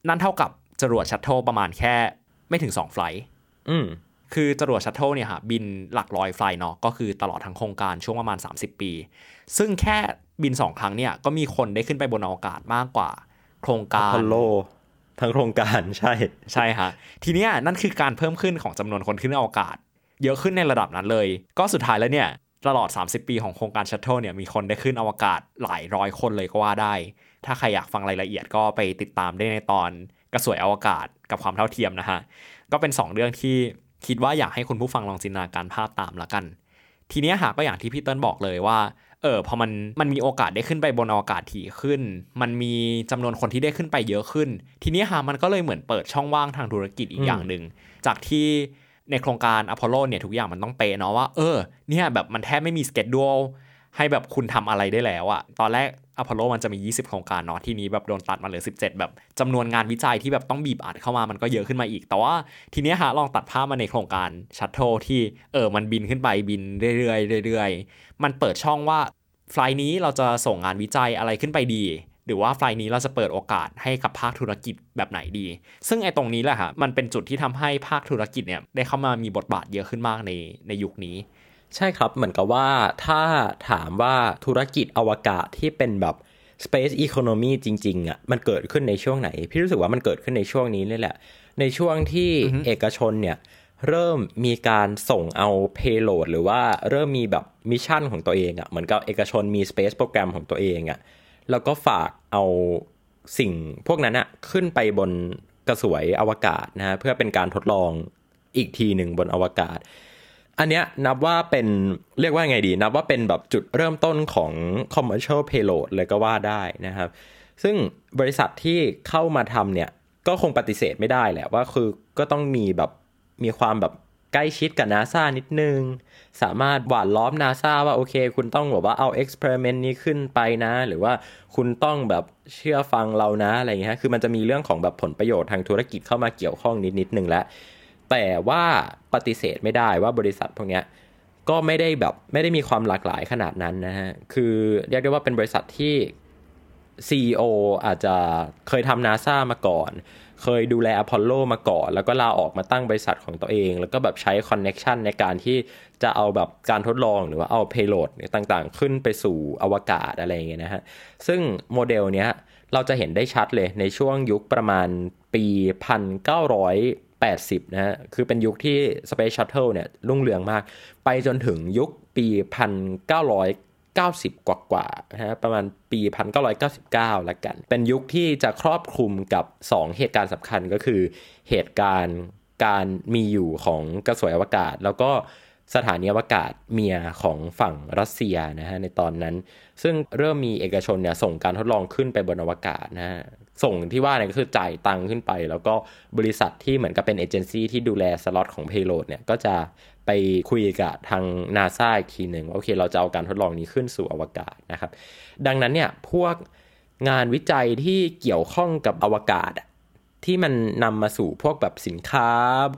นั่นเท่ากับจรวด Shuttle ประมาณแค่ไม่ถึง2 flight อืมคือจรวด Shuttle เนี่ยฮะบินหลักร้อย flight เนาะก็คือตลอดทั้งโครงการช่วงประมาณ 30 ปี ซึ่งแค่บิน 2 ครั้งเนี่ยก็มีคนได้ขึ้นไปบนอวกาศมากกว่า โครงการอพอลโล ทั้งโครงการใช่ใช่ฮะทีเนี้ยนั่นคือการเพิ่มขึ้นของจำนวนคนขึ้นอวกาศ เยอะขึ้นในระดับนั้นเลย ก็สุดท้ายแล้วเนี่ยตลอด 30 ปีของโครงการชัตเทิลเนี่ยมีคนได้ขึ้นอวกาศหลายร้อยคนเลยก็ว่าได้ ถ้าใครอยากฟังรายละเอียดก็ไปติดตามได้ในตอนกระสวยอวกาศกับความเท่าเทียมนะฮะก็เป็น 2 เรื่องที่คิดว่าอยากให้คุณผู้ฟังลองจินตนาการภาพตามละกัน ทีเนี้ยหาก็อย่างที่พี่เติ้ลบอกเลยว่า เออพอมันมันมีโอกาสได้ขึ้นไปบนอวกาศถี่ขึ้น มันมีจำนวนคนที่ได้ขึ้นไปเยอะขึ้น ทีเนี้ยหามันก็เลยเหมือนเปิดช่องว่างทางธุรกิจอีอืกมอย่างหนึ่งจากที่ในโครงการอพอลโลเนี่ยทุกอย่างมันต้องเป๊ะเนาะว่าเออเนี่ยแบบมันแทบไม่มี schedule ให้แบบคุณทำอะไรได้แล้วอะตอนแรก อพอลโลมันจะมี 20 โครงการเนาะที่นี้แบบโดนตัดมาเหลือ 17 แบบจำนวนงานวิจัยที่แบบต้องบีบอัดเข้ามามันก็เยอะขึ้นมาอีก แต่ว่าทีเนี้ยฮะลองตัดภาพมาในโครงการ Shuttle ที่เออมันบินขึ้นไปบินเรื่อยๆเรื่อยๆ มันเปิดช่องว่า flight นี้เราจะส่งงานวิจัยอะไรขึ้นไปดี หรือว่า flight นี้เราจะเปิดโอกาสให้กับภาคธุรกิจแบบไหนดี ซึ่งไอ้ตรงนี้แหละฮะมันเป็นจุดที่ทำให้ภาคธุรกิจเนี่ยได้เข้ามามีบทบาทเยอะขึ้นมากในในยุคนี้ ใช่ครับเหมือนกับว่าถ้าถามว่าธุรกิจอวกาศที่เป็นแบบ Space Economy จริงๆอะมันเกิดขึ้นในช่วงไหน พี่รู้สึกว่ามันเกิดขึ้นในช่วงนี้นี่แหละ ในช่วงที่เอกชนเนี่ยเริ่มมีการส่งเอา payload หรือว่าเริ่มมีแบบมิชชั่นของตัวเองอะ่ะเหมือนกับเอกชนมี space โปรแกรมของตัวเองอะ่ะแล้วก็ฝากเอาสิ่งพวกนั้นอะ่ะขึ้นไปบนกระสวยอวกาศนะฮะเพื่อเป็นการทดลองอีกทีหนึ่งบนอวกาศ อันเนี้ยนับว่าเป็นเรียกว่าไงดี นับว่าเป็นแบบจุดเริ่มต้นของ commercial payload เลยก็ว่าได้นะครับ ซึ่งบริษัทที่เข้ามาทำเนี่ยก็คงปฏิเสธไม่ได้แหละว่าคือก็ต้องมีแบบมีความแบบใกล้ชิดกับนาซานิดนึง สามารถหว่านล้อมนาซาว่าโอเค คุณต้องแบบว่าเอา experiment นี้ขึ้นไปนะ หรือว่าคุณต้องแบบเชื่อฟังเรานะอะไรอย่างเงี้ยคือมันจะมีเรื่องของแบบผลประโยชน์ทางธุรกิจเข้ามาเกี่ยวข้องนิดนิดนึงแล้ว แต่ว่าปฏิเสธไม่ได้ว่าบริษัทพวกนี้ก็ไม่ได้แบบไม่ได้มีความหลากหลายขนาดนั้นนะฮะ คือเรียกได้ว่าเป็นบริษัทที่ CEO อาจจะเคยทำนาซามาก่อน เคยดูแลอพอลโลมาก่อน แล้วก็ลาออกมาตั้งบริษัทของตัวเอง แล้วก็แบบใช้คอนเน็ชันในการที่จะเอาแบบการทดลองหรือว่าเอาเพโลดต่างๆ ขึ้นไปสู่อวกาศอะไรอย่างเงี้ยนะฮะ ซึ่งโมเดลเนี้ยเราจะเห็นได้ชัดเลยในช่วงยุคประมาณปี 80 นะฮะ คือเป็นยุคที่ Space Shuttle เนี่ยรุ่งเรืองมาก ไปจนถึงยุคปี 1990 กว่ากว่าๆนะฮะ ประมาณปี 1999 ละกัน เป็นยุคที่จะครอบคลุมกับ 2 เหตุการณ์สำคัญก็คือเหตุการณ์การมีอยู่ของกระสวยอวกาศ แล้วก็สถานีอวกาศเมียของฝั่งรัสเซียนะฮะในตอนนั้น ซึ่งเริ่มมีเอกชนเนี่ยส่งการทดลองขึ้นไปบนอวกาศนะฮะ ส่งที่ว่าเนี่ยก็คือจ่ายตังค์ขึ้นไป แล้วก็บริษัทที่เหมือนกับเป็นเอเจนซี่ที่ดูแลสล็อตของ payload เนี่ยก็จะไปคุยกับทางนาซาอีกทีหนึ่งว่าโอเค เราจะเอาการทดลองนี้ขึ้นสู่อวกาศนะครับ ดังนั้นเนี่ยพวกงานวิจัยที่เกี่ยวข้องกับอวกาศที่มันนำมาสู่พวกแบบสินค้า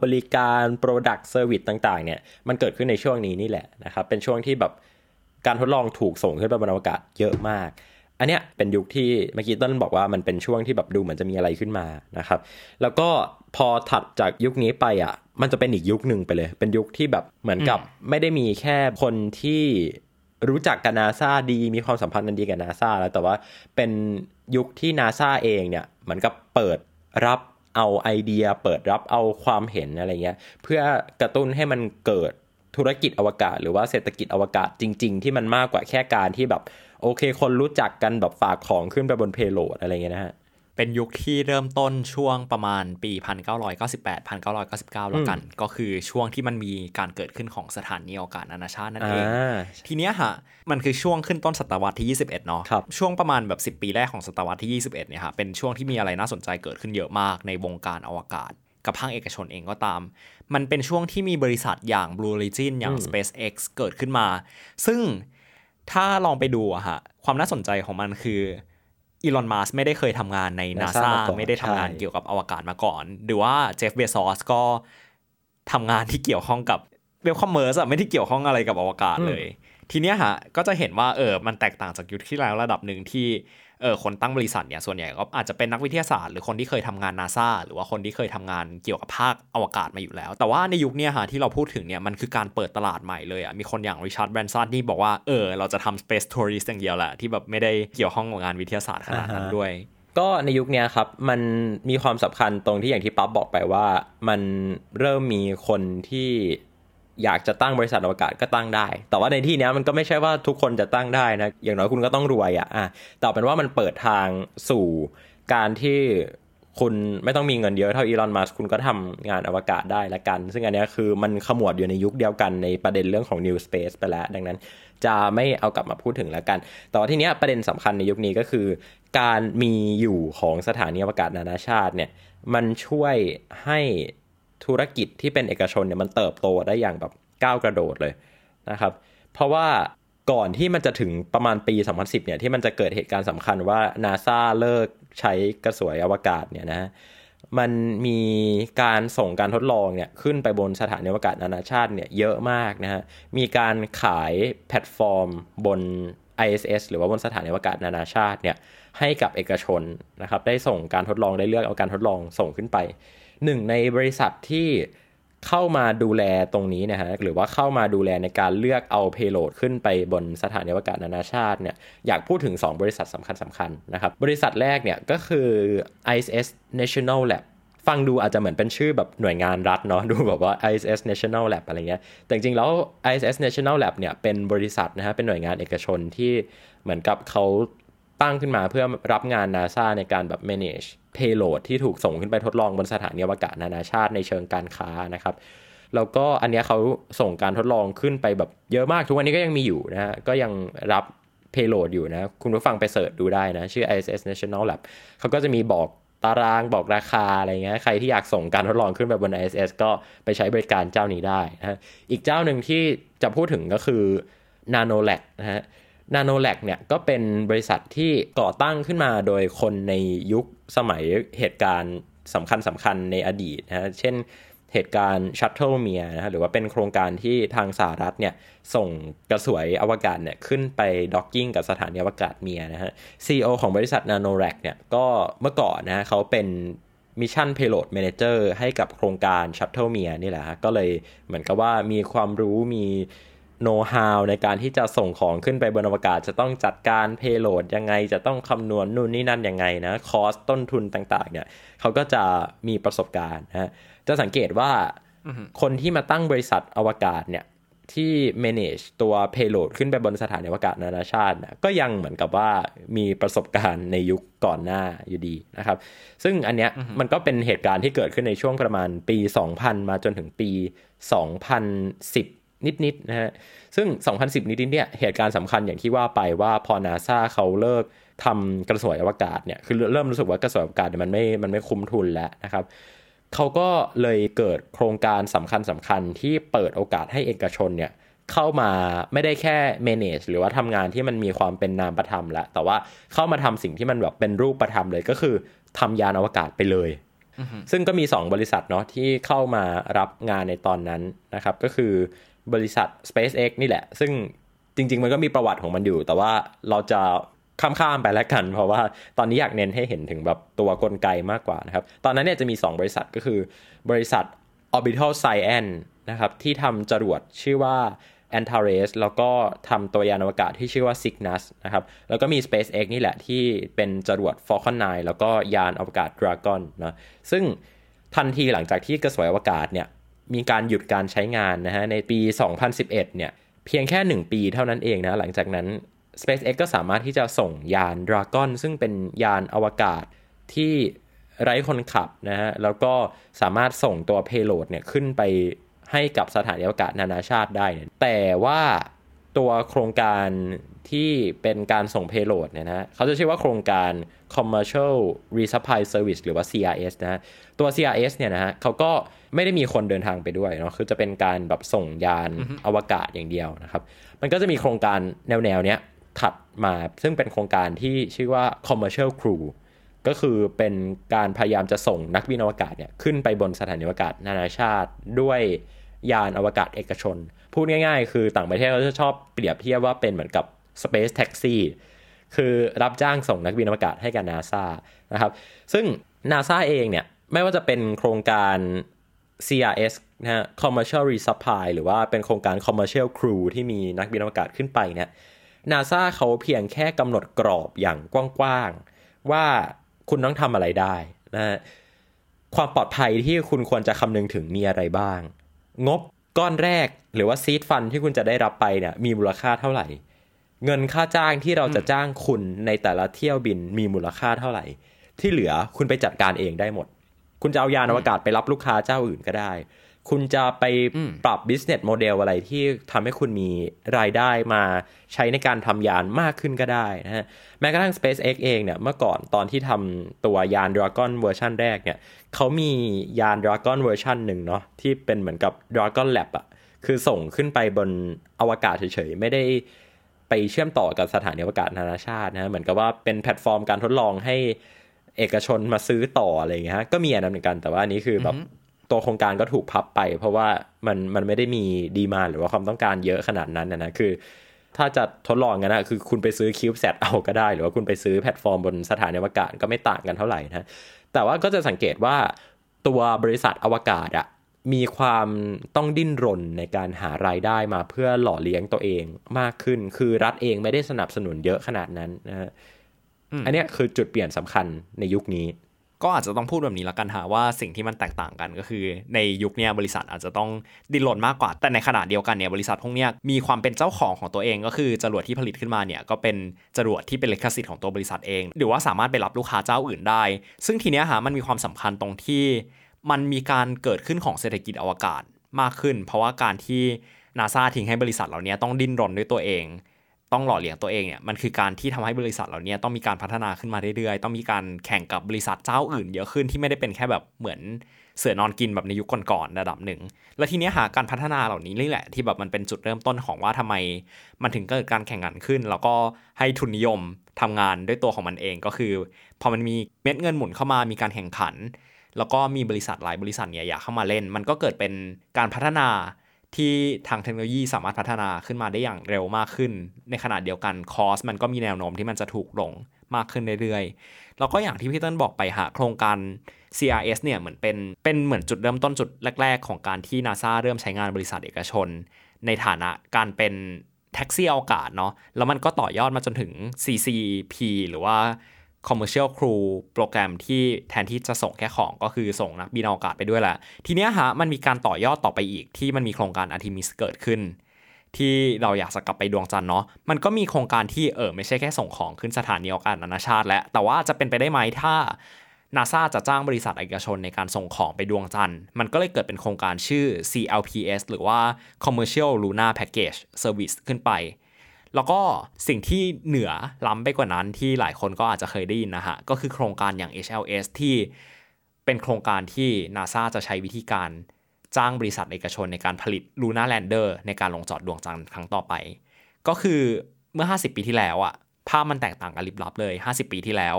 บริการ Product Service ต่างๆ เนี่ย มันเกิดขึ้นในช่วงนี้นี่แหละนะครับ เป็นช่วงที่แบบการทดลองถูกส่งขึ้นไปบนอวกาศเยอะมาก อันเนี้ยเป็นยุคที่เมื่อกี้ต้นบอกว่ามันเป็นช่วงที่แบบดูเหมือนจะมีอะไรขึ้นมานะครับ แล้วก็พอถัดจากยุคนี้ไปอะ มันจะเป็นอีกยุคหนึ่งไปเลย เป็นยุคที่แบบเหมือนกับไม่ได้มีแค่คนที่รู้จักกับนาซาดีมีความสัมพันธ์กันดีกับนาซาแล้วแต่ว่าเป็นยุคที่นาซาเองเนี่ยเหมือนกับเปิดรับเอาไอเดีย เปิดรับเอาความเห็นอะไรเงี้ย เพื่อกระตุ้นให้มันเกิดธุรกิจอวกาศ หรือว่าเศรษฐกิจอวกาศจริง ๆ ที่มันมากกว่าแค่การที่แบบ โอเค คนรู้จักกันแบบฝากของขึ้นไปบนเพโลดอะไรเงี้ยนะฮะ เป็นยุคที่เริ่มต้นช่วงประมาณปี 1998 1999 แล้วกัน ก็คือช่วงที่มันมีการเกิดขึ้นของสถานีอวกาศนานาชาตินั่นเองอ่าทีเนี้ยฮะ มันคือช่วงขึ้นต้นศตวรรษที่ 21 เนาะครับช่วงประมาณแบบ 10 ปีแรกของศตวรรษที่ 21 เนี่ยฮะ เป็นช่วงที่มีอะไรน่าสนใจเกิดขึ้นเยอะมากในวงการอวกาศกับภาคเอกชนเองก็ตาม มันเป็นช่วงที่มีบริษัทอย่าง Blue Origin อย่าง SpaceX เกิดขึ้นมา ซึ่ง ถ้าลองไปดูอะฮะความน่าสนใจของมันคืออีลอนมัสไม่ได้เคยทำงานใน NASA NASA มาก่อนไม่ได้ทำงานใช่เกี่ยวกับอวกาศมาก่อน หรือว่าเจฟเบซอสก็ทำงานที่เกี่ยวข้องกับ web commerce อะไม่ได้เกี่ยวข้องอะไรกับอวกาศเลย ทีเนี้ยฮะก็จะเห็นว่าเออมันแตกต่างจากยุคที่แล้วระดับหนึ่งที่ เออคนตั้งบริษัทเนี่ยส่วนใหญ่ก็อาจจะเป็นนักวิทยาศาสตร์หรือคนที่เคยทำงานนาซาหรือว่าคนที่เคยทำงานเกี่ยวกับภาคอวกาศมาอยู่แล้ว แต่ว่าในยุคเนี้ยฮะที่เราพูดถึงเนี่ยมันคือการเปิดตลาดใหม่เลยอะมีคนอย่าง Richard Branson ที่บอกว่าเออเราจะทำ space tourist อย่างเดียวแหละที่แบบไม่ได้เกี่ยวข้องกับงานวิทยาศาสตร์ขนาดนั้นอ่าฮะด้วยก็ในยุคเนี้ยครับ มันมีความสำคัญตรงที่อย่างที่ปั๊บบอกไปว่า มันเริ่มมีคนที่ อยากจะตั้งบริษัทอวกาศก็ตั้งได้ แต่ว่าในที่นี้มันก็ไม่ใช่ว่าทุกคนจะตั้งได้นะ อย่างน้อยคุณก็ต้องรวยอะอะแต่เอเป็นว่ามันเปิดทางสู่การที่คุณไม่ต้องมีเงินเยอะเท่าอีลอน มัสคุณก็ทำงานอวกาศได้ละกัน ซึ่งอันนี้คือมันขมวดอยู่ในยุคเดียวกันในประเด็นเรื่องของ New Space ไปแล้ว ดังนั้นจะไม่เอากลับมาพูดถึงแล้วกัน แต่ว่าทีเนี้ประเด็นสำคัญในยุคนี้ก็คือ การมีอยู่ของสถานีอวกาศนานาชาติเนี่ย มันช่วยให้ ธุรกิจที่เป็นเอกชนเนี่ยมันเติบโตได้อย่างแบบก้าวกระโดดเลยนะครับ เพราะว่าก่อนที่มันจะถึงประมาณปี 2010 เนี่ยที่มันจะเกิดเหตุการณ์สำคัญว่านาซาเลิกใช้กระสวยอวกาศเนี่ยนะมันมีการส่งการทดลองเนี่ยขึ้นไปบนสถานีอวกาศนานาชาติเนี่ยเยอะมากนะฮะ มีการขายแพลตฟอร์มบน ISS หรือว่าบนสถานีอวกาศนานาชาติเนี่ยให้กับเอกชนนะครับได้ส่งการทดลองได้เลือกเอาการทดลองส่งขึ้นไป หนึ่งในบริษัทที่เข้ามาดูแลตรงนี้นะฮะหรือว่าเข้ามาดูแลในการเลือกเอา payload ขึ้นไปบนสถานีอวกาศนานาชาติเนี่ยอยากพูดถึง 2 บริษัทสำคัญสำคัญๆนะครับ บริษัทแรกเนี่ยก็คือ ISS National Lab ฟังดูอาจจะเหมือนเป็นชื่อแบบหน่วยงานรัฐเนาะดูแบบว่า ISS National Lab อะไรเงี้ยแต่จริงๆแล้ว ISS National Lab เนี่ยเป็นบริษัทนะฮะเป็นหน่วยงานเอกชนที่เหมือนกับเขา ตั้งขึ้นมาเพื่อรับงาน NASA ในการแบบ manage payload ที่ถูกส่งขึ้นไปทดลองบนสถานีอวกาศนานาชาติในเชิงการค้านะครับ แล้วก็อันเนี้ยเขาส่งการทดลองขึ้นไปแบบเยอะมากทุกวันนี้ก็ยังมีอยู่นะฮะก็ยังรับ payload อยู่นะ คุณผู้ฟังไปเสิร์ชดูได้นะ ชื่อ ISS National Lab เขาก็จะมีบอกตารางบอกราคาอะไรเงี้ยใครที่อยากส่งการทดลองขึ้นไปบน ISS ก็ไปใช้บริการเจ้านี้ได้นะฮะอีกเจ้าหนึ่งที่จะพูดถึงก็คือ Nanolab นะฮะ Nanolab เนี่ยก็เป็นบริษัทที่ก่อตั้งขึ้นมาโดยคนในยุคสมัยเหตุการณ์สำคัญสำคัญในอดีตนะฮะเช่นเหตุการณ์ Shuttle-Mir นะฮะหรือว่าเป็นโครงการที่ทางสหรัฐเนี่ยส่งกระสวยอวกาศเนี่ยขึ้นไป docking กับสถานีอวกาศ Mir นะฮะ CEO ของบริษัท Nanorack เนี่ยก็เมื่อก่อนนะฮะเขาเป็น mission payload manager ให้กับโครงการ Shuttle-Mir นี่แหละฮะก็เลยเหมือนกับว่ามีความรู้มี โน้ตฮาวในการที่จะส่งของขึ้นไปบนอวกาศ จะต้องจัดการ payload ยังไง จะต้องคำนวณนู่นนี่นั่นยังไงนะ cost ต้นทุนต่างๆ เนี่ยเขาก็จะมีประสบการณ์นะฮะจะสังเกตว่าคนที่มาตั้งบริษัทอวกาศเนี่ยที่ manage ตัว payload ขึ้นไปบนสถานีอวกาศนานาชาตินะก็ยังเหมือนกับว่ามีประสบการณ์ในยุคก่อนหน้าอยู่ดีนะครับ ซึ่งอันเนี้ยมันก็เป็นเหตุการณ์ที่เกิดขึ้นในช่วงประมาณปี 2000 มาจนถึงปี 2010 นิดๆนะฮะซึ่ง 2010 นิดๆเนี่ยเหตุการณ์สำคัญอย่างที่ว่าไปว่าพอนาซาเขาเลิกทำกระสวยอวกาศเนี่ยคือเริ่มรู้สึกว่ากระสวยอวกาศเนี่ยมันไม่มันไม่คุ้มทุนแล้วนะครับเขาก็เลยเกิดโครงการสำคัญสำคัญที่เปิดโอกาสให้เอกชนเนี่ยเข้ามาไม่ได้แค่ manage หรือว่าทำงานที่มันมีความเป็นนามประธรรมแล้วแต่ว่าเข้ามาทำสิ่งที่มันแบบเป็นรูปประธรรมเลยก็คือทำยานอวกาศไปเลย ซึ่งก็มี 2 บริษัทเนาะที่เข้ามารับงานในตอนนั้นนะครับ ก็คือ บริษัท SpaceX นี่แหละ ซึ่งจริง ๆ มันก็มีประวัติของมันอยู่ แต่ว่าเราจะข้ามๆไปแล้วกัน เพราะว่าตอนนี้อยากเน้นให้เห็นถึงแบบตัวกลไกมากกว่านะครับ ตอนนั้นเนี่ยจะมี 2 บริษัทก็คือบริษัท Orbital Science นะครับที่ทำจรวดชื่อว่า Antares แล้วก็ทำตัวยานอวกาศที่ชื่อว่า Cygnus นะครับ แล้วก็มี SpaceX นี่แหละที่เป็นจรวด Falcon 9 แล้วก็ยานอวกาศ Dragon นะ ซึ่งทันทีหลังจากที่กระสวยอวกาศเนี่ย มีการหยุดการใช้งานนะฮะในปี 2011 เนี่ยเพียงแค่ 1 ปีเท่านั้นเองนะหลังจากนั้น SpaceX ก็สามารถที่จะส่งยาน Dragon ซึ่งเป็นยานอวกาศที่ไร้คนขับนะฮะแล้วก็สามารถส่งตัว payload เนี่ยขึ้นไปให้กับสถานีอวกาศนานาชาติได้เนี่ยแต่ว่าตัวโครงการที่เป็นการส่ง payload เนี่ยนะเขาจะชื่อว่าโครงการ commercial resupply service หรือว่า CRS นะตัว CRS เนี่ยนะฮะเขาก็ ไม่ได้มีคนเดินทางไปด้วยเนาะคือจะเป็นการแบบส่งยานอวกาศอย่างเดียวนะครับ มันก็จะมีโครงการแนวแนวเนี้ยถัดมาซึ่งเป็นโครงการที่ชื่อว่า commercial crew ก็คือเป็นการพยายามจะส่งนักบินอวกาศเนี่ยขึ้นไปบนสถานีอวกาศนานาชาติ ด้วยยานอวกาศเอกชน พูดง่ายๆ คือต่างประเทศเขาจะชอบเปรียบเทียบว่าเป็นเหมือนกับ Space Taxi คือรับจ้างส่งนักบินอวกาศให้กับนาซานะครับ ซึ่งนาซาเองเนี่ยไม่ว่าจะเป็นโครงการ CRS นะฮะ Commercial Resupply หรือว่าเป็นโครงการ Commercial Crew ที่มีนักบินอวกาศขึ้นไปเนี่ยนาซาเขาเพียงแค่กำหนดกรอบอย่างกว้างๆ ว่าคุณต้องทำอะไรได้นะฮะความปลอดภัยที่คุณควรจะคำนึงถึงมีอะไรบ้าง งบก้อนแรกหรือว่าซีดฟันที่คุณจะได้รับไปเนี่ยมีมูลค่าเท่าไหร่ เงินค่าจ้างที่เราจะจ้างคุณในแต่ละเที่ยวบินมีมูลค่าเท่าไหร่ ที่เหลือคุณไปจัดการเองได้หมด คุณจะเอายานอวกาศไปรับลูกค้าเจ้าอื่นก็ได้ คุณจะไปปรับ business model อะไรที่ทำให้คุณมีรายได้มาใช้ในการทำยานมากขึ้นก็ได้นะฮะแม้กระทั่ง SpaceX เองเนี่ยเมื่อก่อนตอนที่ทำตัวยาน Dragon เวอร์ชันแรกเนี่ยเขามียาน Dragon เวอร์ชันหนึ่งเนาะที่เป็นเหมือนกับ Dragon Lab อะคือส่งขึ้นไปบนอวกาศเฉยๆ ไม่ได้ไปเชื่อมต่อกับสถานีอวกาศนานาชาตินะเหมือนกับว่าเป็นแพลตฟอร์มการทดลองให้ เอกชนมาซื้อต่ออะไรอย่างเงี้ยฮะก็มีอันนั้นเหมือนกันแต่ว่าอันนี้คือแบบตัวโครงการก็ถูกพับไป เพราะว่ามันมันไม่ได้มี demand หรือว่าความต้องการเยอะขนาดนั้นนะนะคือ ถ้าจะทดลองกันนะคือคุณไปซื้อ CubeSat เอาก็ได้ หรือว่าคุณไปซื้อแพลตฟอร์มบนสถานีอวกาศก็ไม่ต่างกันเท่าไหร่นะแต่ว่าก็จะสังเกตว่าตัวบริษัทอวกาศอะมีความต้องดิ้นรนในการหารายได้มาเพื่อหล่อเลี้ยงตัวเองมากขึ้น คือรัฐเองไม่ได้สนับสนุนเยอะขนาดนั้นนะฮะ อันนี้คือจุดเปลี่ยนสำคัญในยุคนี้ ก็อาจจะต้องพูดแบบนี้ละกันฮะว่าสิ่งที่มันแตกต่างกันก็คือ ในยุคนี้บริษัทอาจจะต้องดิ้นรนมากกว่า แต่ในขณะเดียวกันเนี่ยบริษัทพวกนี้มีความเป็นเจ้าของของตัวเอง ก็คือจรวดที่ผลิตขึ้นมาเนี่ยก็เป็นจรวดที่เป็นลิขสิทธิ์ของตัวบริษัทเอง หรือว่าสามารถไปรับลูกค้าเจ้าอื่นได้ ซึ่งทีเนี้ยฮะมันมีความสำคัญตรงที่มันมีการเกิดขึ้นของเศรษฐกิจอวกาศมากขึ้น เพราะว่าการที่นาซาทิ้งให้บริษัทเหล่านี้ต้องดิ้นรนด้วยตัวเอง ต้องหล่อเลี้ยงตัวเองเนี่ยมันคือการที่ทำให้บริษัทเหล่านี้ต้องมีการพัฒนาขึ้นมาเรื่อยๆ ต้องมีการแข่งกับบริษัทเจ้าอื่นเยอะขึ้นที่ไม่ได้เป็นแค่แบบเหมือนเสือนอนกินแบบในยุคก่อนๆระดับหนึ่ง แล้วทีนี้หาการพัฒนาเหล่านี้นี่แหละที่แบบมันเป็นจุดเริ่มต้นของว่าทำไมมันถึงเกิดการแข่งขันขึ้น แล้วก็ให้ทุนนิยมทำงานด้วยตัวของมันเองก็คือ พอมันมีเม็ดเงินหมุนเข้ามามีการแข่งขัน แล้วก็มีบริษัทหลายบริษัทเนี่ยอยากเข้ามาเล่น มันก็เกิดเป็นการพัฒนา ที่ทางเทคโนโลยีสามารถพัฒนาขึ้นมาได้อย่างเร็วมากขึ้น ในขณะเดียวกันคอสมันก็มีแนวโน้มที่มันจะถูกลงมากขึ้นเรื่อยๆ แล้วก็อย่างที่พี่เติ้ลบอกไปหาโครงการ CRS เนี่ยเหมือนเป็นเป็นเหมือนจุดเริ่มต้นจุดแรก ๆ ของการที่ NASA เริ่มใช้งานบริษัทเอกชน ในฐานะการเป็นแท็กซี่อวกาศเนาะแล้วมันก็ต่อยอดมาจนถึง CCP หรือว่า commercial crew โปรแกรมที่แทนที่จะส่งแค่ของก็คือส่งนักบินอวกาศไปด้วยแหละทีเนี้ยฮะมันมีการต่อยอดต่อไปอีกที่มันมีโครงการ Artemis เกิดขึ้น ที่เราอยากจะกลับไปดวงจันทร์เนาะมันก็มีโครงการที่เออไม่ใช่แค่ส่งของขึ้นสถานีอวกาศนานาชาติ แล้วแต่ว่าจะเป็นไปได้ไหมถ้านาซาจะจ้างบริษัทเอกชนในการส่งของไปดวงจันทร์ มันก็เลยเกิดเป็นโครงการชื่อ CLPS หรือว่า Commercial Lunar Package Service ขึ้นไป แล้วก็สิ่งที่เหนือล้ำไปกว่านั้นที่หลายคนก็อาจจะเคยได้ยินนะฮะ ก็คือโครงการอย่าง HLS ที่เป็นโครงการที่นาซาจะใช้วิธีการจ้างบริษัทเอกชนในการผลิต Lunar Lander ในการลงจอดดวงจันทร์ครั้งต่อไป ก็คือเมื่อ 50 ปีที่แล้วอะภาพมันแตกต่างกันลิบลับเลย 50 ปีที่แล้ว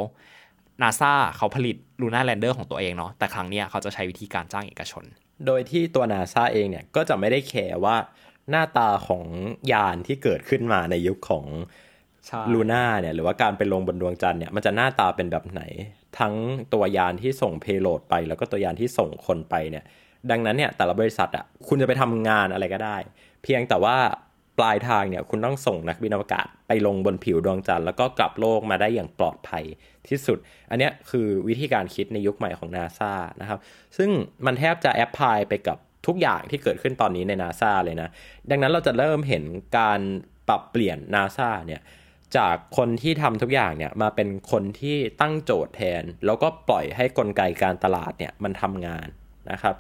นาซาเขาผลิต Lunar Lander ของตัวเองเนาะแต่ครั้งเนี้ยเขาจะใช้วิธีการจ้างเอกชน โดยที่ตัวนาซาเองเนี่ยก็จะไม่ได้แคร์ว่า หน้าตาของยานที่เกิดขึ้นมาในยุคของใช่ลูน่าเนี่ยหรือว่าการไปลงบนดวงจันทร์เนี่ยมันจะหน้าตาเป็นแบบไหน ทั้งตัวยานที่ส่งเพโลดไป แล้วก็ตัวยานที่ส่งคนไปเนี่ยดังนั้นเนี่ยแต่ละบริษัทอะคุณจะไปทำงานอะไรก็ได้ เพียงแต่ว่าปลายทางเนี่ยคุณต้องส่งนักบินอวกาศไปลงบนผิวดวงจันทร์แล้วก็กลับโลกมาได้อย่างปลอดภัยที่สุด อันเนี้ยคือวิธีการคิดในยุคใหม่ของนาซานะครับซึ่งมันแทบจะแอพพลายไปกับ ทุกอย่างที่เกิดขึ้นตอนนี้ในนาซาเลยนะ ดังนั้นเราจะเริ่มเห็นการปรับเปลี่ยนนาซาเนี่ยจากคนที่ทำทุกอย่างเนี่ยมาเป็นคนที่ตั้งโจทย์แทน แล้วก็ปล่อยให้กลไกการตลาดเนี่ยมันทำงานนะครับ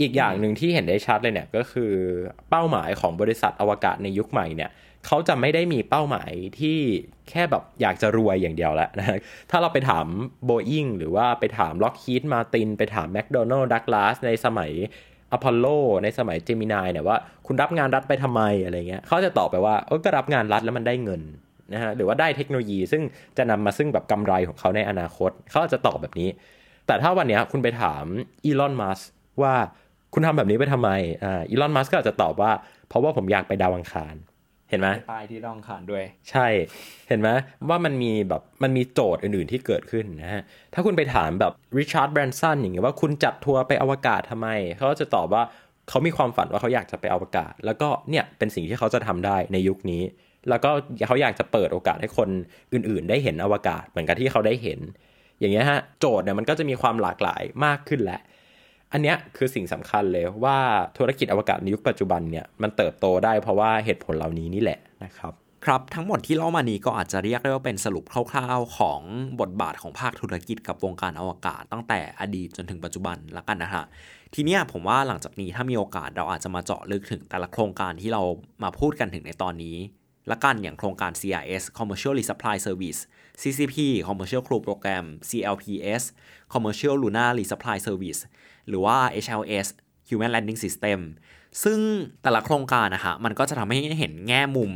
อีกอย่างหนึ่งที่เห็นได้ชัดเลยเนี่ยก็คือเป้าหมายของบริษัทอวกาศในยุคใหม่เนี่ยเขาจะไม่ได้มีเป้าหมายที่แค่แบบอยากจะรวยอย่างเดียวแล้วนะ ถ้าเราไปถาม Boeing หรือว่าไปถาม Lockheed Martin ไปถาม McDonnell Douglas ในสมัย อพอลโลในสมัยเจมินายเนี่ยว่าคุณรับงานรัฐไปทำไมอะไรเงี้ยเขาจะตอบไปว่าเออก็รับงานรัฐแล้วมันได้เงินนะฮะหรือว่าได้เทคโนโลยีซึ่งจะนำมาซึ่งแบบกำไรของเขาในอนาคต เขาจะตอบแบบนี้ แต่ถ้าวันเนี้ยคุณไปถามอีลอนมัสว่าคุณทำแบบนี้ไปทำไมอ่าอีลอนมัสก็อาจจะตอบว่า เพราะว่าผมอยากไปดาวอังคาร ห็นไหมป้ายที่ต้องขานด้วย ใช่เห็นไหมว่ามันมีแบบมันมีโจทย์อื่นๆที่เกิดขึ้นนะฮะ ถ้าคุณไปถามแบบริชาร์ดแบรนสันอย่างเงี้ยว่าคุณจัดทัวร์ไปอวกาศทำไม เขาก็จะตอบว่าเขามีความฝันว่าเขาอยากจะไปอวกาศ แล้วก็เนี่ยเป็นสิ่งที่เขาจะทำได้ในยุคนี้ แล้วก็เขาอยากจะเปิดโอกาสให้คนอื่นๆ ได้เห็นอวกาศเหมือนกับที่เขาได้เห็น อย่างเงี้ยฮะโจทย์เนี่ยมันก็จะมีความหลากหลายมากขึ้นแหละ อันเนี้ยคือสิ่งสำคัญเลยว่าธุรกิจอวกาศในยุคปัจจุบันเนี่ยมันเติบโตได้เพราะว่าเหตุผลเหล่านี้นี่แหละนะครับครับทั้งหมดที่เล่ามานี้ก็อาจจะเรียกได้ว่าเป็นสรุปคร่าวๆ ของบทบาทของภาคธุรกิจกับวงการอวกาศตั้งแต่อดีตจนถึงปัจจุบันละกันนะฮะทีนี้ผมว่าหลังจากนี้ถ้ามีโอกาสเราอาจจะมาเจาะลึกถึงแต่ละโครงการที่เรามาพูดกันถึงในตอนนี้ละกันอย่างโครงการ CRS Commercial Resupply Service CCP Commercial Crew Program CLPS Commercial Lunar Resupply Service หรือว่า HLS Human Landing System ซึ่งแต่ละโครงการนะฮะมันก็จะทำให้เห็นแง่มุม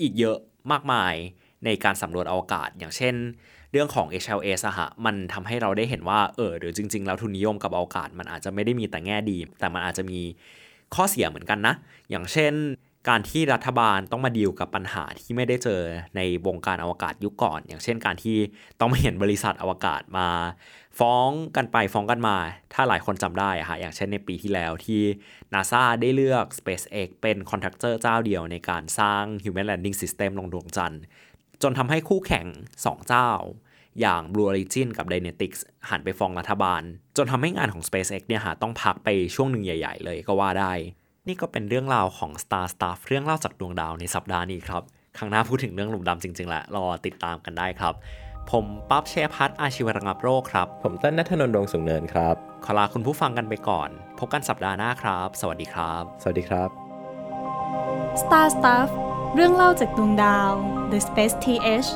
อีกเยอะมากมายในการสำรวจอวกาศ อย่างเช่น เรื่องของ HLS อะฮะมันทำให้เราได้เห็นว่าเออหรือจริง ๆ แล้วทุนนิยมกับอวกาศ มันอาจจะไม่ได้มีแต่แง่ดี แต่มันอาจจะมีข้อเสียเหมือนกันนะ อย่างเช่น การที่รัฐบาลต้องมาดีลกับปัญหาที่ไม่ได้เจอในวงการอวกาศยุคก่อน อย่างเช่นการที่ต้องมาเห็นบริษัทอวกาศมา ฟ้องกันไปฟ้องกันมา ถ้าหลายคนจำได้อะฮะอย่างเช่นในปีที่แล้วที่ NASA ได้เลือก SpaceX เป็นคอนแทคเตอร์เจ้าเดียวในการสร้าง Human Landing System ลงดวงจันทร์ จนทำให้คู่แข่ง 2 เจ้า อย่าง Blue Origin กับ Dynetics หันไปฟ้องรัฐบาล จนทำให้งานของ SpaceX เนี่ยฮะต้องพักไปช่วงหนึ่งใหญ่ ๆ เลยก็ว่าได้ นี่ก็เป็นเรื่องราวของ Star Stuff เรื่องเล่าจากดวงดาวในสัปดาห์นี้ครับ ครั้งหน้าพูดถึงเรื่องหลุมดำจริงๆแหละรอติดตามกันได้ครับ ผมปั๊บเชยพัฒน์อาชีวระงับโรคครับ ผมเต้นนัทนนท์ดวงสูงเนินครับ ขอลาคุณผู้ฟังกันไปก่อน พบกันสัปดาห์หน้าครับ สวัสดีครับ สวัสดีครับ Star Stuff เรื่องเล่าจากดวงดาว The Space TH